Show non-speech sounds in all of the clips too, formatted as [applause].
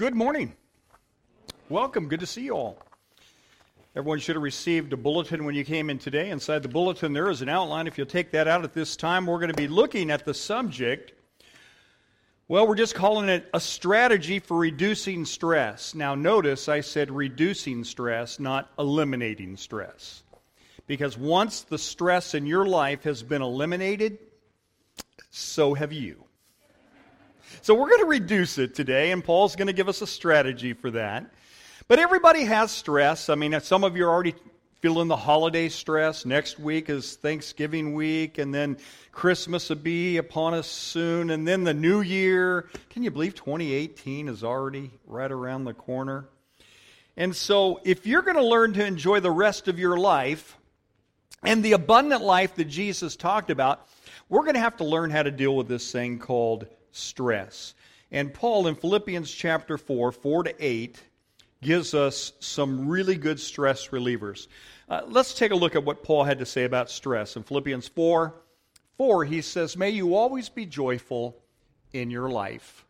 Good morning. Welcome. Good to see you all. Everyone should have received a bulletin when you came in today. Inside the bulletin, there is an outline. If you'll take that out at this time, we're going to be looking at the subject. Well, we're just calling it a strategy for reducing stress. Now, notice I said reducing stress, not eliminating stress. Because once the stress in your life has been eliminated, so have you. So we're going to reduce it today, and Paul's going to give us a strategy for that. But everybody has stress. I mean, some of you are already feeling the holiday stress. Next week is Thanksgiving week, and then Christmas will be upon us soon, and then the new year. Can you believe 2018 is already right around the corner? And so, if you're going to learn to enjoy the rest of your life and the abundant life that Jesus talked about, we're going to have to learn how to deal with this thing called stress. And Paul in Philippians chapter 4, 4 to 8, gives us some really good stress relievers. Uh, let's take a look at what Paul had to say about stress. In Philippians 4, 4, he says, May you always be joyful in your life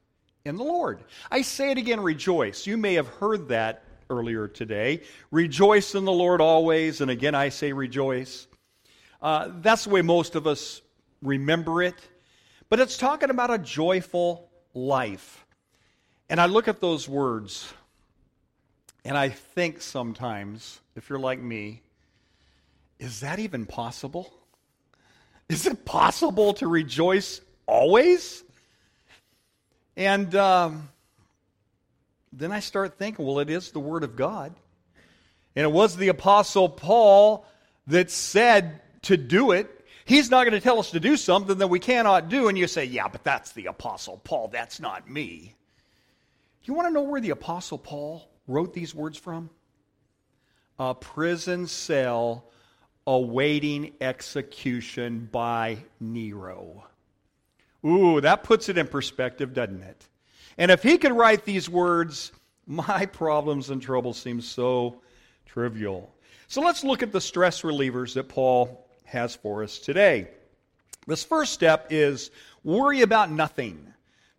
in the Lord. I say it again, rejoice. You may have heard that earlier today. Rejoice in the Lord always. And again, I say rejoice. Uh, that's the way most of us remember it. But it's talking about a joyful life. And I look at those words and I think sometimes, if you're like me, is that even possible? Is it possible to rejoice always? And um, then I start thinking, well, it is the Word of God. And it was the Apostle Paul that said to do it. He's not going to tell us to do something that we cannot do. And you say, yeah, but that's the Apostle Paul. That's not me. You want to know where the Apostle Paul wrote these words from? A prison cell awaiting execution by Nero. Ooh, that puts it in perspective, doesn't it? And if he could write these words, my problems and troubles seem so trivial. So let's look at the stress relievers that Paul has for us today. This first step is worry about nothing.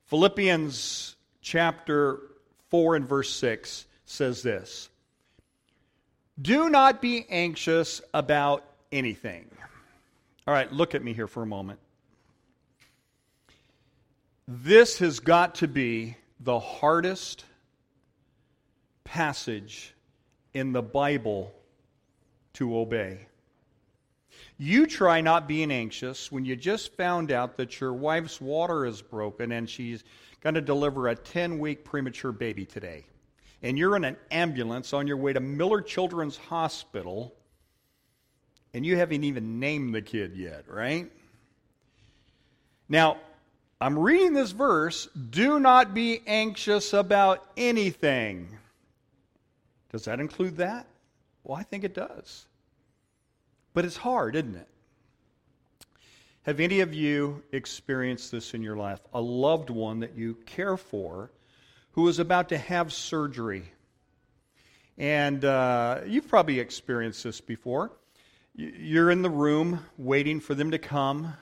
Philippians chapter 4 and verse 6 says this Do not be anxious about anything. All right, look at me here for a moment. This has got to be the hardest passage in the Bible to obey. You try not being anxious when you just found out that your wife's water is broken and she's going to deliver a 10 week premature baby today. And you're in an ambulance on your way to Miller Children's Hospital and you haven't even named the kid yet, right? Now, I'm reading this verse do not be anxious about anything. Does that include that? Well, I think it does. But it's hard, isn't it? Have any of you experienced this in your life? A loved one that you care for who is about to have surgery. And uh, you've probably experienced this before. You're in the room waiting for them to come.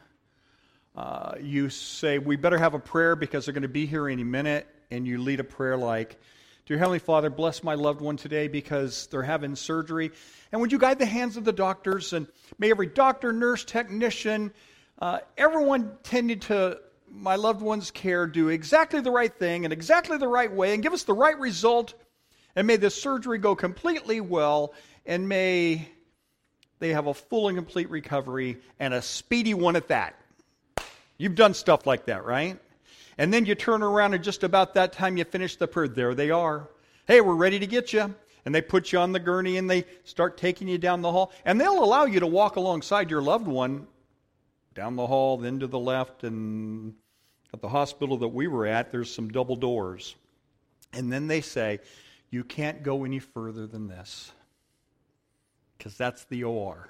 Uh, you say, We better have a prayer because they're going to be here any minute. And you lead a prayer like, Dear Heavenly Father, bless my loved one today because they're having surgery. And would you guide the hands of the doctors? And may every doctor, nurse, technician, uh, everyone tending to my loved one's care do exactly the right thing and exactly the right way and give us the right result. And may this surgery go completely well. And may they have a full and complete recovery and a speedy one at that. You've done stuff like that, right? And then you turn around, and just about that time you finish the prayer, there they are. Hey, we're ready to get you. And they put you on the gurney and they start taking you down the hall. And they'll allow you to walk alongside your loved one down the hall, then to the left. And at the hospital that we were at, there's some double doors. And then they say, You can't go any further than this because that's the OR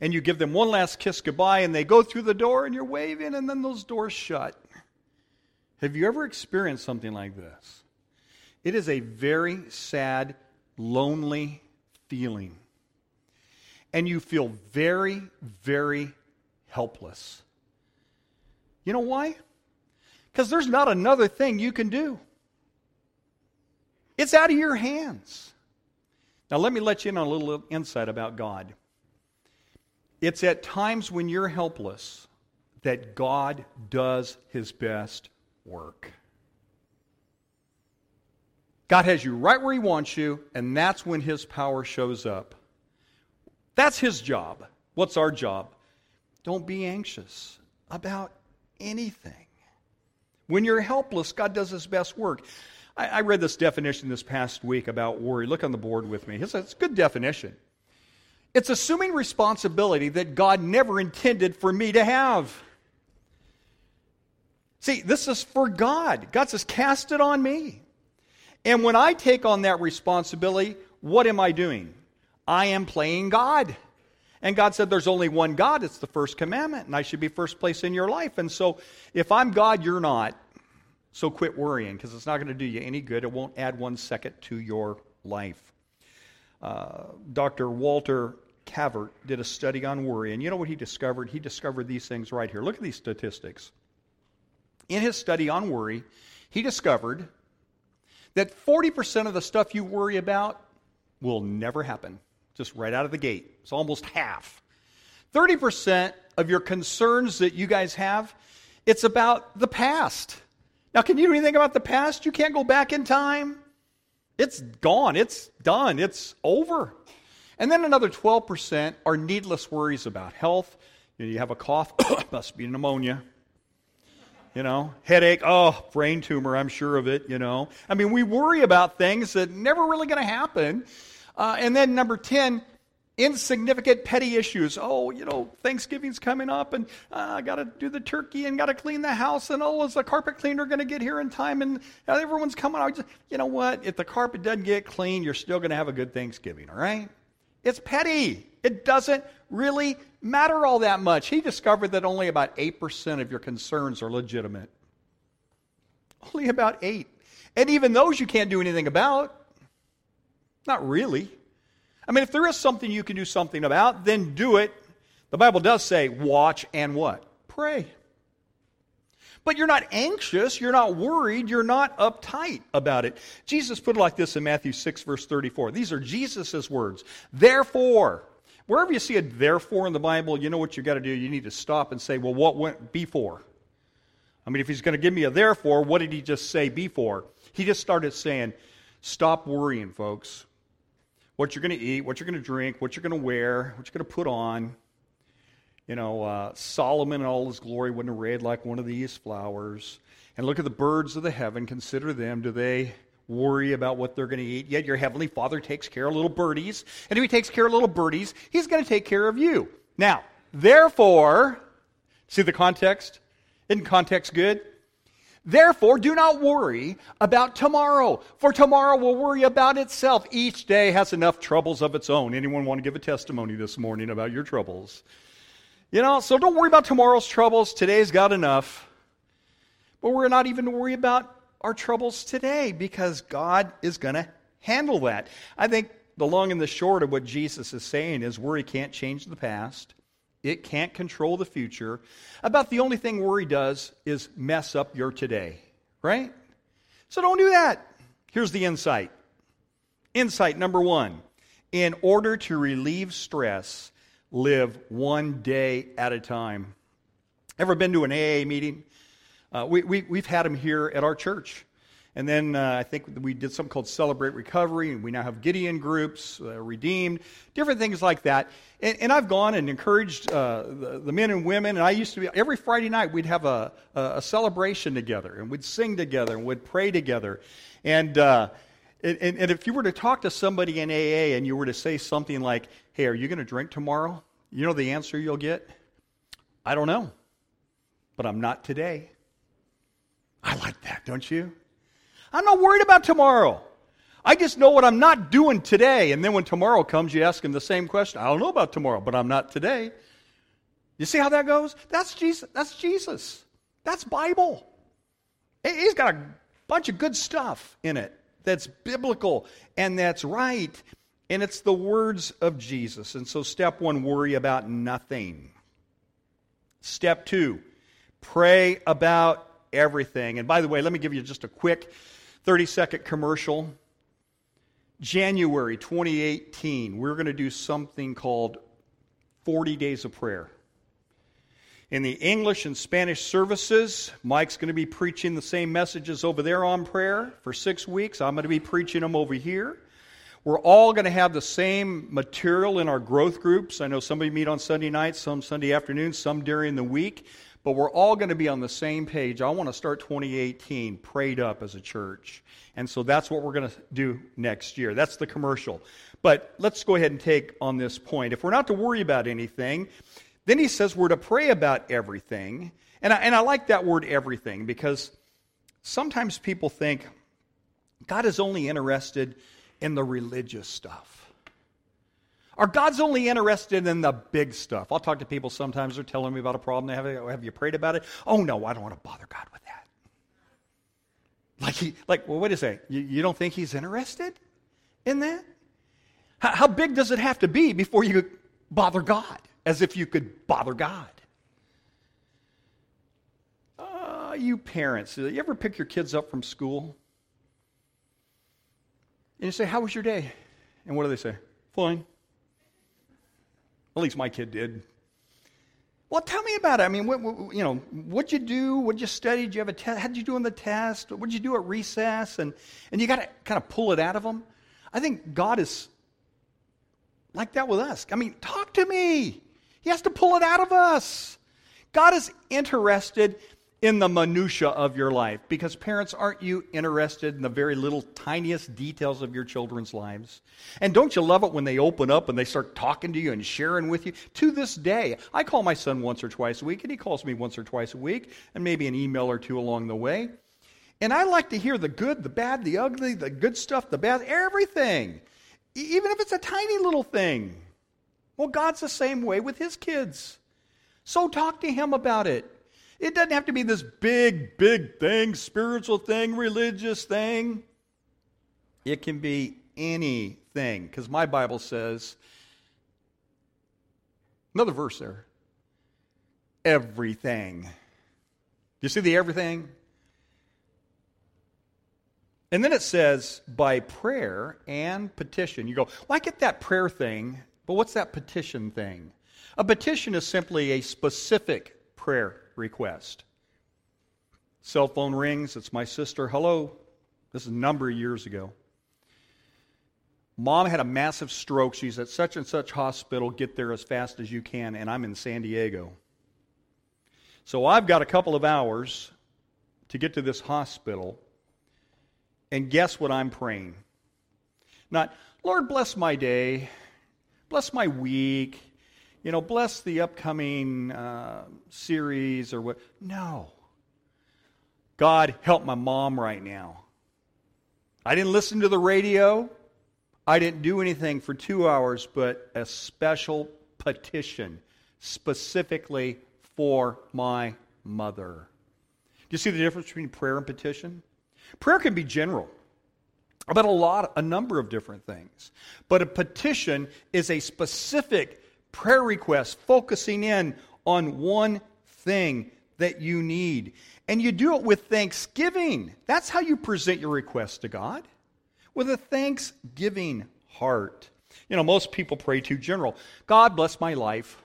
and you give them one last kiss goodbye, and they go through the door, and you're waving, and then those doors shut. Have you ever experienced something like this? It is a very sad, lonely feeling. And you feel very, very helpless. You know why? Because there's not another thing you can do. It's out of your hands. Now, let me let you in on a little insight about God. It's at times when you're helpless that God does his best work. God has you right where he wants you, and that's when his power shows up. That's his job. What's our job? Don't be anxious about anything. When you're helpless, God does his best work. I, I read this definition this past week about worry. Look on the board with me. It's a, it's a good definition. It's assuming responsibility that God never intended for me to have. See, this is for God. God says, cast it on me. And when I take on that responsibility, what am I doing? I am playing God. And God said, There's only one God. It's the first commandment, and I should be first place in your life. And so, if I'm God, you're not. So quit worrying because it's not going to do you any good. It won't add one second to your life. Uh, Dr. Walter Cavert did a study on worry, and you know what he discovered? He discovered these things right here. Look at these statistics. In his study on worry, he discovered that 40% of the stuff you worry about will never happen, just right out of the gate. It's almost half. 30% of your concerns that you guys have, it's about the past. Now, can you do anything about the past? You can't go back in time. It's gone. It's done. It's over. And then another 12% are needless worries about health. You, know, you have a cough, [coughs] must be pneumonia. You know, headache, oh, brain tumor, I'm sure of it, you know. I mean, we worry about things that never really going to happen. Uh, and then number 10, insignificant petty issues. Oh, you know, Thanksgiving's coming up and uh, I got to do the turkey and got to clean the house. And oh, is the carpet cleaner going to get here in time? And uh, everyone's coming out. You know what? If the carpet doesn't get clean, you're still going to have a good Thanksgiving, all right? It's petty. It doesn't really matter all that much. He discovered that only about 8% of your concerns are legitimate. Only about 8. And even those you can't do anything about. Not really. I mean, if there is something you can do something about, then do it. The Bible does say, watch and what? Pray. But you're not anxious, you're not worried, you're not uptight about it. Jesus put it like this in Matthew 6, verse 34. These are Jesus' words. Therefore, wherever you see a therefore in the Bible, you know what you've got to do? You need to stop and say, well, what went before? I mean, if he's going to give me a therefore, what did he just say before? He just started saying, stop worrying, folks what you're going to eat, what you're going to drink, what you're going to wear, what you're going to put on. You know, uh, Solomon in all his glory wouldn't have read like one of these flowers. And look at the birds of the heaven, consider them. Do they worry about what they're going to eat? Yet your heavenly Father takes care of little birdies. And if he takes care of little birdies, he's going to take care of you. Now, therefore, see the context? Isn't context good? Therefore, do not worry about tomorrow, for tomorrow will worry about itself. Each day has enough troubles of its own. Anyone want to give a testimony this morning about your troubles? You know, so don't worry about tomorrow's troubles. Today's got enough. But we're not even to worry about our troubles today because God is going to handle that. I think the long and the short of what Jesus is saying is worry can't change the past. It can't control the future. About the only thing worry does is mess up your today, right? So don't do that. Here's the insight. Insight number one in order to relieve stress, live one day at a time. Ever been to an AA meeting? Uh, we, we, we've had them here at our church. And then uh, I think we did something called Celebrate Recovery, and we now have Gideon groups, uh, Redeemed, different things like that. And, and I've gone and encouraged uh, the, the, men and women, and I used to be, every Friday night we'd have a, a, celebration together, and we'd sing together, and we'd pray together. And, uh, and, and if you were to talk to somebody in AA and you were to say something like, hey, are you going to drink tomorrow? You know the answer you'll get? I don't know, but I'm not today. I like that, don't you? I'm not worried about tomorrow. I just know what I'm not doing today. And then when tomorrow comes, you ask him the same question. I don't know about tomorrow, but I'm not today. You see how that goes? That's Jesus. That's Jesus. That's Bible. He's got a bunch of good stuff in it that's biblical and that's right. And it's the words of Jesus. And so, step one, worry about nothing. Step two, pray about everything. And by the way, let me give you just a quick 30 second commercial. January 2018, we're going to do something called 40 Days of Prayer. In the English and Spanish services, Mike's going to be preaching the same messages over there on prayer for six weeks. I'm going to be preaching them over here. We're all going to have the same material in our growth groups. I know some of you meet on Sunday nights, some Sunday afternoons, some during the week, but we're all going to be on the same page. I want to start 2018 prayed up as a church. And so that's what we're going to do next year. That's the commercial. But let's go ahead and take on this point. If we're not to worry about anything, then he says we're to pray about everything. And I, and I like that word everything because sometimes people think God is only interested in the religious stuff. Or God's only interested in the big stuff. I'll talk to people sometimes, they're telling me about a problem they have. Have you prayed about it? Oh, no, I don't want to bother God with that. Like, he, like well, wait a second. You, you don't think he's interested in that? How, how big does it have to be before you bother God? as if you could bother God. Uh, you parents, you ever pick your kids up from school? And you say, How was your day? And what do they say? Fine. At least my kid did. Well, tell me about it. I mean, what, what, you know, what'd you do? What'd you study? Did you have a test? How did you do on the test? What'd you do at recess? And, and you got to kind of pull it out of them. I think God is like that with us. I mean, talk to me. He has to pull it out of us. God is interested in the minutia of your life. Because parents aren't you interested in the very little tiniest details of your children's lives? And don't you love it when they open up and they start talking to you and sharing with you? To this day i call my son once or twice a week and he calls me once or twice a week and maybe an email or two along the way. And i like to hear the good the bad the ugly the good stuff the bad everything. Even if it's a tiny little thing. Well, God's the same way with his kids. So talk to him about it. It doesn't have to be this big, big thing, spiritual thing, religious thing. It can be anything, because my Bible says, another verse there, everything. You see the everything? And then it says, by prayer and petition. You go, well, I get that prayer thing but what's that petition thing? A petition is simply a specific prayer request. Cell phone rings, it's my sister. Hello. This is a number of years ago. Mom had a massive stroke. She's at such and such hospital. Get there as fast as you can, and I'm in San Diego. So I've got a couple of hours to get to this hospital, and guess what I'm praying? Not, Lord, bless my day bless my week, you know, bless the upcoming uh, series or what. No. God, help my mom right now. I didn't listen to the radio. I didn't do anything for two hours, but a special petition specifically for my mother. Do you see the difference between prayer and petition? Prayer can be general about a lot, a number of different things. But a petition is a specific prayer request focusing in on one thing that you need. And you do it with thanksgiving. That's how you present your request to God, with a thanksgiving heart. You know, most people pray too general. God bless my life.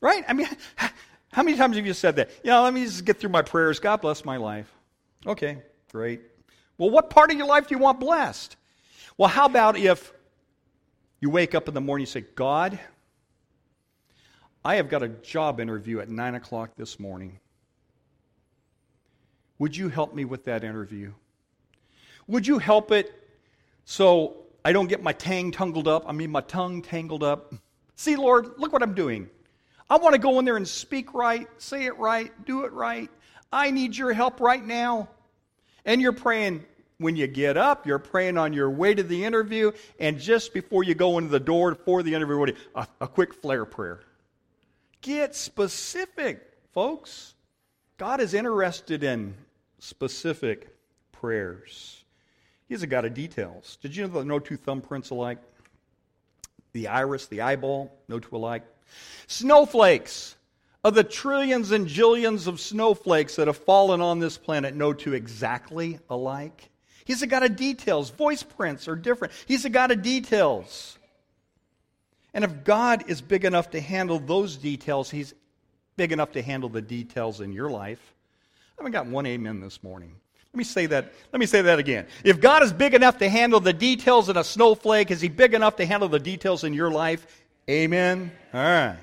Right? I mean, [laughs] how many times have you said that? You know, let me just get through my prayers. God bless my life. Okay, great. Well, what part of your life do you want blessed? Well, how about if you wake up in the morning and say, God, I have got a job interview at 9 o'clock this morning. Would you help me with that interview? Would you help it so I don't get my tang tangled up? I mean, my tongue tangled up. See, Lord, look what I'm doing. I want to go in there and speak right, say it right, do it right. I need your help right now. And you're praying when you get up, you're praying on your way to the interview, and just before you go into the door for the interview, a, a quick flare prayer. Get specific, folks. God is interested in specific prayers. He's a God of details. Did you know that no two thumbprints alike? The iris, the eyeball, no two alike. Snowflakes. Of the trillions and jillions of snowflakes that have fallen on this planet, no two exactly alike. He's a God of details. Voice prints are different. He's a God of details. And if God is big enough to handle those details, He's big enough to handle the details in your life. I haven't got one amen this morning. Let me say that. Let me say that again. If God is big enough to handle the details in a snowflake, is He big enough to handle the details in your life? Amen. All right.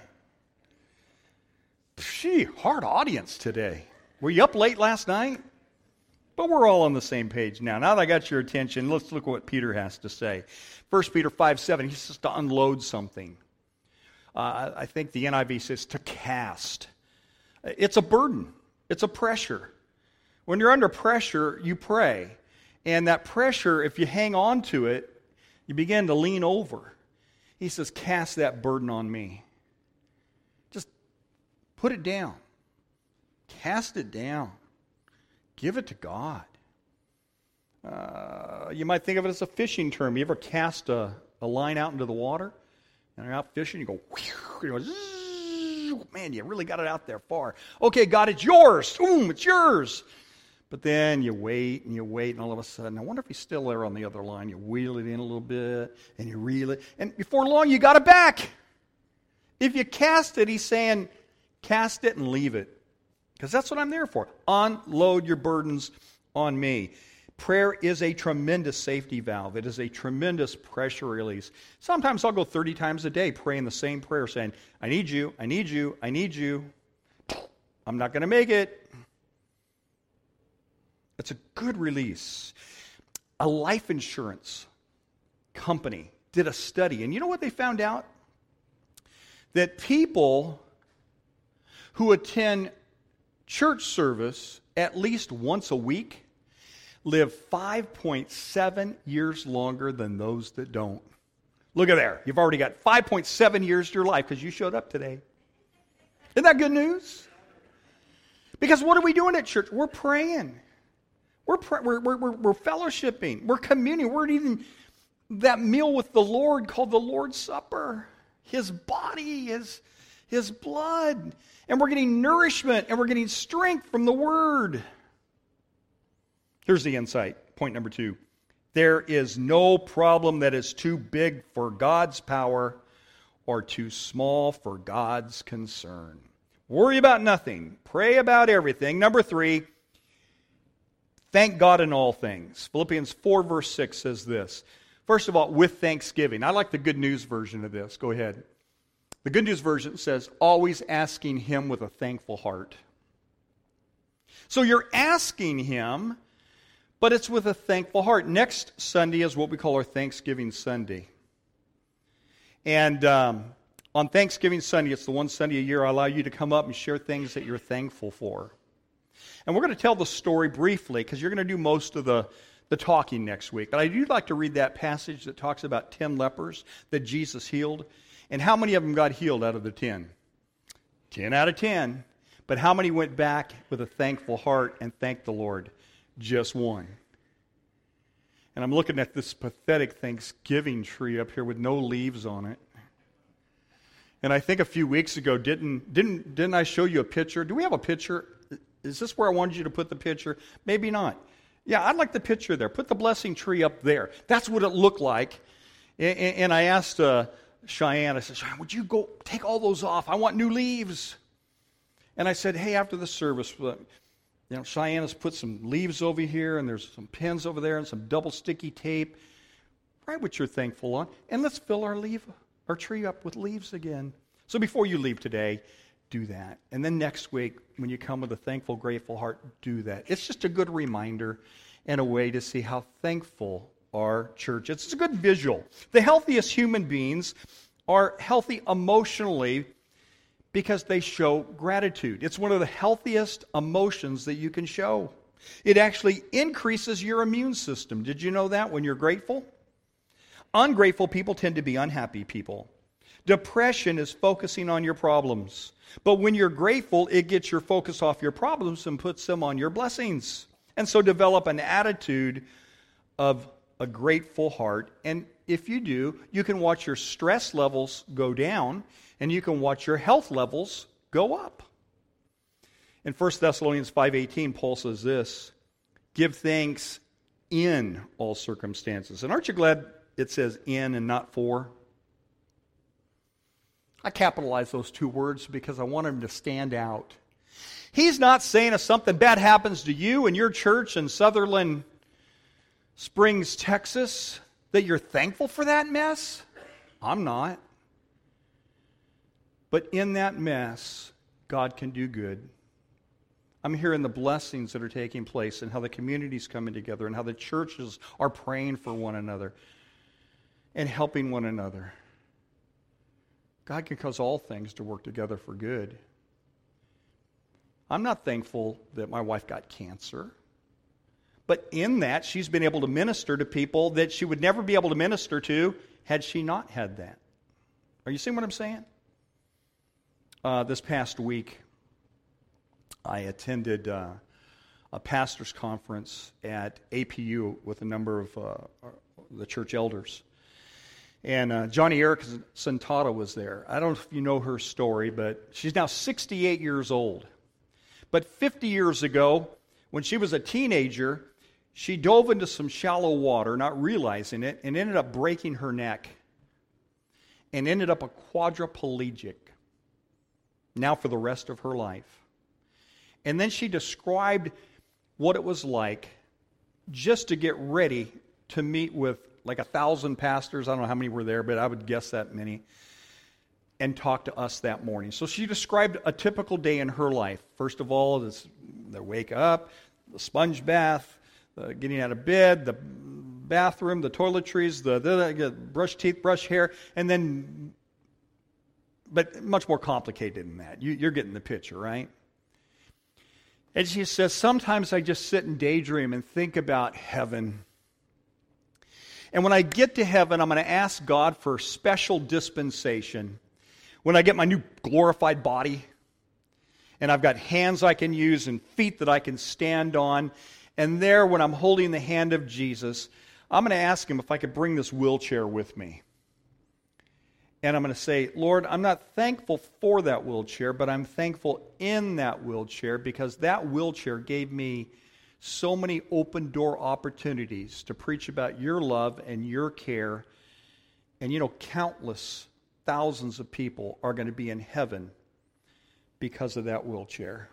Gee, hard audience today. Were you up late last night? But we're all on the same page now. Now that I got your attention, let's look at what Peter has to say. 1 Peter 5 7, he says to unload something. Uh, I think the NIV says to cast. It's a burden, it's a pressure. When you're under pressure, you pray. And that pressure, if you hang on to it, you begin to lean over. He says, Cast that burden on me. Just put it down. Cast it down. Give it to God. Uh, you might think of it as a fishing term. You ever cast a, a line out into the water and you're out fishing? You go, you go man, you really got it out there far. Okay, God, it's yours. Boom, it's yours. But then you wait and you wait, and all of a sudden, I wonder if he's still there on the other line. You wheel it in a little bit and you reel it, and before long, you got it back. If you cast it, he's saying, cast it and leave it. Because that's what I'm there for. Unload your burdens on me. Prayer is a tremendous safety valve. It is a tremendous pressure release. Sometimes I'll go 30 times a day praying the same prayer, saying, I need you, I need you, I need you. I'm not going to make it. It's a good release. A life insurance company did a study, and you know what they found out? That people who attend church service at least once a week live 5.7 years longer than those that don't. Look at there. You've already got 5.7 years to your life because you showed up today. Isn't that good news? Because what are we doing at church? We're praying. We're, pray- we're, we're, we're, we're fellowshipping. We're communing. We're eating that meal with the Lord called the Lord's Supper. His body, His, His blood. And we're getting nourishment and we're getting strength from the Word. Here's the insight. Point number two there is no problem that is too big for God's power or too small for God's concern. Worry about nothing, pray about everything. Number three, thank God in all things. Philippians 4, verse 6 says this. First of all, with thanksgiving. I like the good news version of this. Go ahead. The Good News Version says, always asking Him with a thankful heart. So you're asking Him, but it's with a thankful heart. Next Sunday is what we call our Thanksgiving Sunday. And um, on Thanksgiving Sunday, it's the one Sunday a year I allow you to come up and share things that you're thankful for. And we're going to tell the story briefly because you're going to do most of the, the talking next week. But I do like to read that passage that talks about 10 lepers that Jesus healed. And how many of them got healed out of the 10? 10 out of 10. But how many went back with a thankful heart and thanked the Lord? Just one. And I'm looking at this pathetic Thanksgiving tree up here with no leaves on it. And I think a few weeks ago, didn't, didn't, didn't I show you a picture? Do we have a picture? Is this where I wanted you to put the picture? Maybe not. Yeah, I'd like the picture there. Put the blessing tree up there. That's what it looked like. And, and I asked uh, Cheyenne, I said, Cheyenne, would you go take all those off? I want new leaves. And I said, hey, after the service, you know, Cheyenne has put some leaves over here, and there's some pins over there, and some double sticky tape. Write what you're thankful on, and let's fill our leaf, our tree up with leaves again. So before you leave today, do that. And then next week, when you come with a thankful, grateful heart, do that. It's just a good reminder and a way to see how thankful our church. It's a good visual. The healthiest human beings are healthy emotionally because they show gratitude. It's one of the healthiest emotions that you can show. It actually increases your immune system. Did you know that when you're grateful? Ungrateful people tend to be unhappy people. Depression is focusing on your problems. But when you're grateful, it gets your focus off your problems and puts them on your blessings. And so develop an attitude of a grateful heart. And if you do, you can watch your stress levels go down and you can watch your health levels go up. In 1 Thessalonians 5:18 Paul says this, give thanks in all circumstances. And aren't you glad it says in and not for? I capitalize those two words because I want them to stand out. He's not saying if something bad happens to you and your church in Sutherland Springs, Texas, that you're thankful for that mess. I'm not. But in that mess, God can do good. I'm hearing the blessings that are taking place and how the community's coming together and how the churches are praying for one another and helping one another. God can cause all things to work together for good. I'm not thankful that my wife got cancer. But in that, she's been able to minister to people that she would never be able to minister to had she not had that. Are you seeing what I'm saying? Uh, this past week, I attended uh, a pastor's conference at APU with a number of uh, the church elders. And uh, Joni Eareckson Tada was there. I don't know if you know her story, but she's now 68 years old. But 50 years ago, when she was a teenager, she dove into some shallow water, not realizing it, and ended up breaking her neck and ended up a quadriplegic now for the rest of her life. And then she described what it was like just to get ready to meet with like a thousand pastors. I don't know how many were there, but I would guess that many. And talk to us that morning. So she described a typical day in her life. First of all, this, they wake up, the sponge bath, the getting out of bed, the bathroom, the toiletries, the, the, the brush teeth, brush hair, and then, but much more complicated than that. You, you're getting the picture, right? And she says, Sometimes I just sit and daydream and think about heaven. And when I get to heaven, I'm going to ask God for special dispensation. When I get my new glorified body, and I've got hands I can use and feet that I can stand on, and there, when I'm holding the hand of Jesus, I'm going to ask him if I could bring this wheelchair with me. And I'm going to say, Lord, I'm not thankful for that wheelchair, but I'm thankful in that wheelchair because that wheelchair gave me so many open door opportunities to preach about your love and your care. And you know, countless thousands of people are going to be in heaven because of that wheelchair.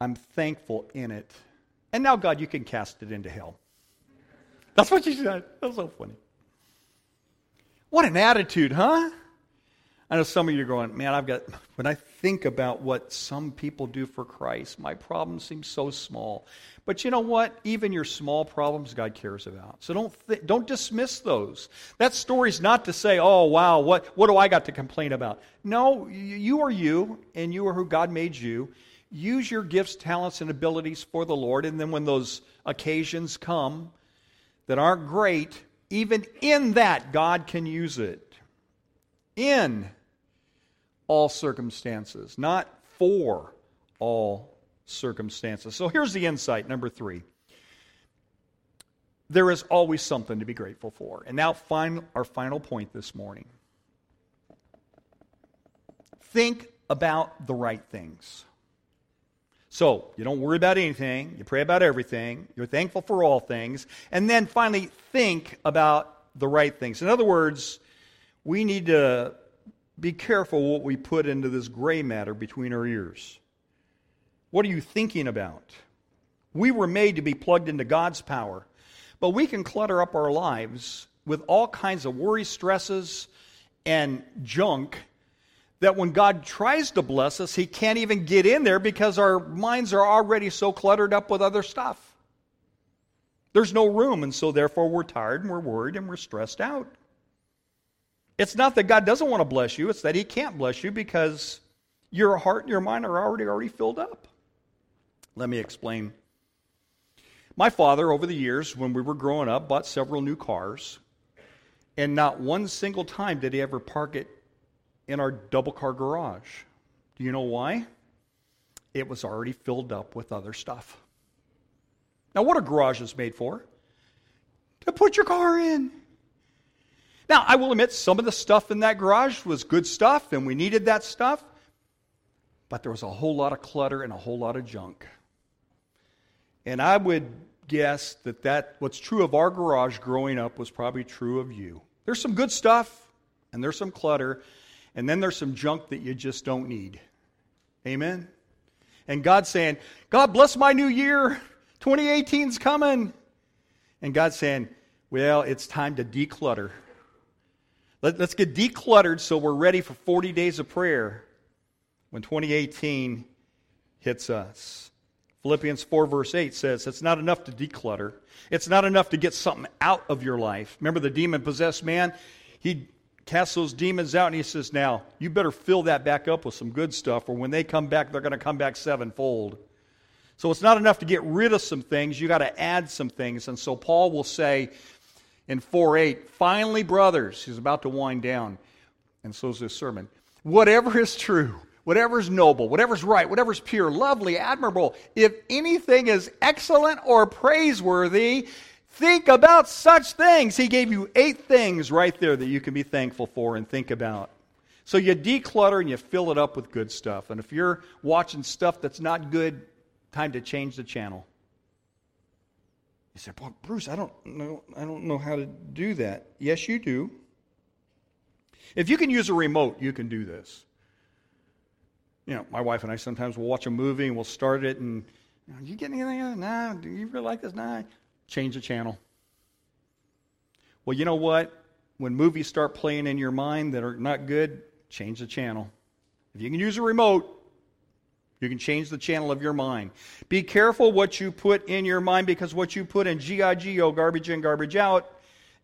I'm thankful in it. And now, God, you can cast it into hell. That's what you said. That's so funny. What an attitude, huh? I know some of you are going, man, I've got, when I think about what some people do for Christ, my problem seems so small. But you know what? Even your small problems, God cares about. So don't, th- don't dismiss those. That story's not to say, oh, wow, what, what do I got to complain about? No, you are you, and you are who God made you. Use your gifts, talents, and abilities for the Lord, and then when those occasions come that aren't great, even in that, God can use it. In all circumstances, not for all circumstances. So here's the insight number three. There is always something to be grateful for. And now, find our final point this morning. Think about the right things. So you don't worry about anything, you pray about everything, you're thankful for all things, and then finally think about the right things. In other words, we need to be careful what we put into this gray matter between our ears. What are you thinking about? We were made to be plugged into God's power, but we can clutter up our lives with all kinds of worry, stresses, and junk that when God tries to bless us, He can't even get in there because our minds are already so cluttered up with other stuff. There's no room, and so therefore we're tired and we're worried and we're stressed out. It's not that God doesn't want to bless you, it's that He can't bless you because your heart and your mind are already already filled up. Let me explain. My father, over the years, when we were growing up, bought several new cars, and not one single time did he ever park it in our double car garage. Do you know why? It was already filled up with other stuff. Now, what are garages made for? To put your car in. Now, I will admit some of the stuff in that garage was good stuff and we needed that stuff, but there was a whole lot of clutter and a whole lot of junk. And I would guess that, that what's true of our garage growing up was probably true of you. There's some good stuff, and there's some clutter, and then there's some junk that you just don't need. Amen? And God's saying, God bless my new year. 2018's coming. And God's saying, well, it's time to declutter. Let, us get decluttered so we're ready for 40 days of prayer when 2018 hits us. Philippians 4, verse 8 says it's not enough to declutter, it's not enough to get something out of your life. Remember the demon possessed man? He casts those demons out and he says, Now, you better fill that back up with some good stuff, or when they come back, they're going to come back sevenfold. So it's not enough to get rid of some things, you got to add some things. And so Paul will say in 4 8, finally, brothers, he's about to wind down, and so is this sermon. Whatever is true, whatever is noble, whatever is right, whatever is pure, lovely, admirable, if anything is excellent or praiseworthy, think about such things. He gave you eight things right there that you can be thankful for and think about. So you declutter and you fill it up with good stuff. And if you're watching stuff that's not good, time to change the channel. You say, well, Bruce, I don't know, I don't know how to do that. Yes, you do. If you can use a remote, you can do this you know, my wife and I sometimes will watch a movie and we'll start it and, you, you get anything? Nah, do you really like this? Nah. Change the channel. Well, you know what? When movies start playing in your mind that are not good, change the channel. If you can use a remote, you can change the channel of your mind. Be careful what you put in your mind because what you put in GIGO, garbage in, garbage out,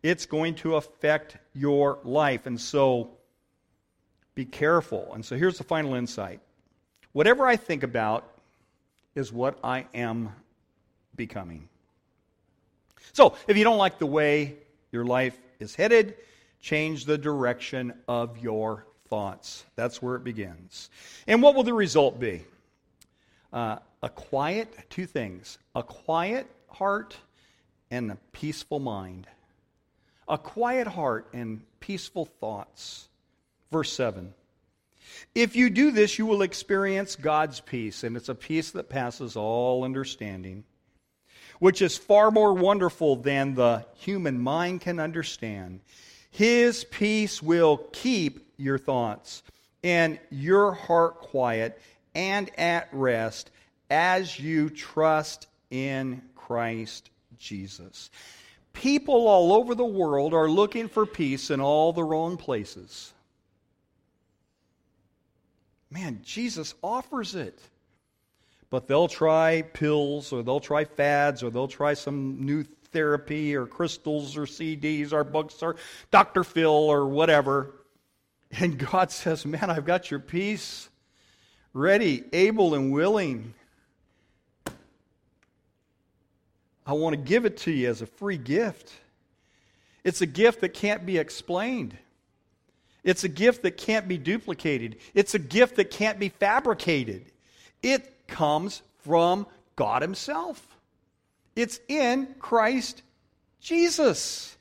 it's going to affect your life. And so be careful. And so here's the final insight Whatever I think about is what I am becoming. So, if you don't like the way your life is headed, change the direction of your thoughts. That's where it begins. And what will the result be? Uh, a quiet, two things a quiet heart and a peaceful mind. A quiet heart and peaceful thoughts. Verse 7. If you do this, you will experience God's peace, and it's a peace that passes all understanding, which is far more wonderful than the human mind can understand. His peace will keep your thoughts and your heart quiet and at rest as you trust in Christ Jesus. People all over the world are looking for peace in all the wrong places. Man, Jesus offers it. But they'll try pills or they'll try fads or they'll try some new therapy or crystals or CDs or books or Dr. Phil or whatever. And God [laughs] says, Man, I've got your peace ready, able, and willing. I want to give it to you as a free gift. It's a gift that can't be explained. It's a gift that can't be duplicated. It's a gift that can't be fabricated. It comes from God Himself. It's in Christ Jesus.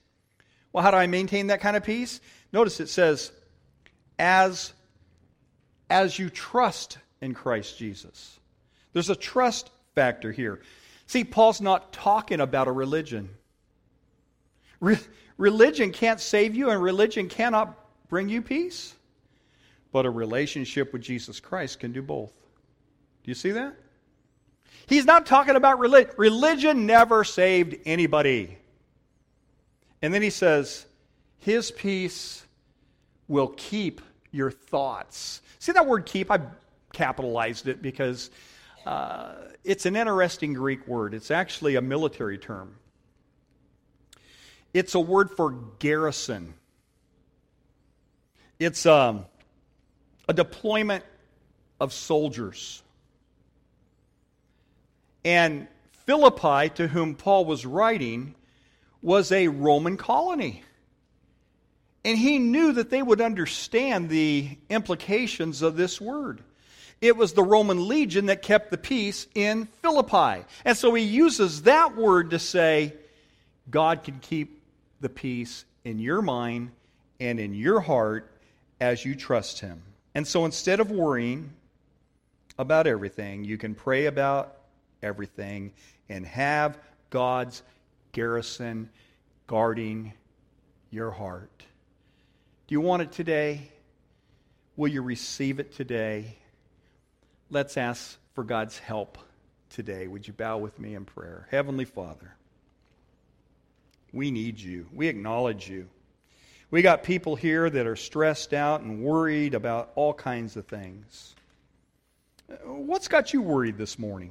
Well, how do I maintain that kind of peace? Notice it says, as, as you trust in Christ Jesus. There's a trust factor here. See, Paul's not talking about a religion. Re- religion can't save you, and religion cannot bring you peace. But a relationship with Jesus Christ can do both. You see that? He's not talking about religion. Religion never saved anybody. And then he says, His peace will keep your thoughts. See that word keep? I capitalized it because uh, it's an interesting Greek word. It's actually a military term. It's a word for garrison. It's um, a deployment of soldiers. And Philippi, to whom Paul was writing, was a Roman colony. And he knew that they would understand the implications of this word. It was the Roman legion that kept the peace in Philippi. And so he uses that word to say, God can keep the peace in your mind and in your heart as you trust Him. And so instead of worrying about everything, you can pray about everything and have God's garrison guarding your heart. Do you want it today? Will you receive it today? Let's ask for God's help today. Would you bow with me in prayer? Heavenly Father, we need you. We acknowledge you. We got people here that are stressed out and worried about all kinds of things. What's got you worried this morning?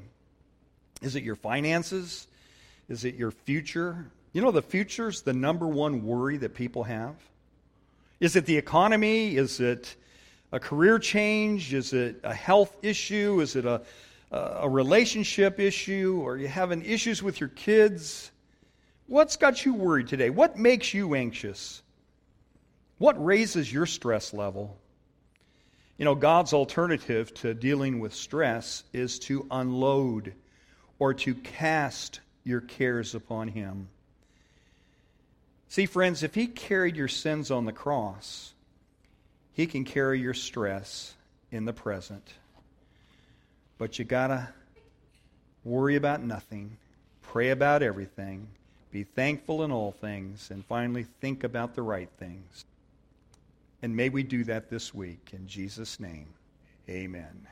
Is it your finances? Is it your future? You know, the future's the number one worry that people have. Is it the economy? Is it a career change? Is it a health issue? Is it a, a relationship issue? Are you having issues with your kids? What's got you worried today? What makes you anxious? What raises your stress level? You know, God's alternative to dealing with stress is to unload or to cast your cares upon Him. See, friends, if He carried your sins on the cross, He can carry your stress in the present. But you got to worry about nothing, pray about everything, be thankful in all things, and finally think about the right things. And may we do that this week. In Jesus' name, amen.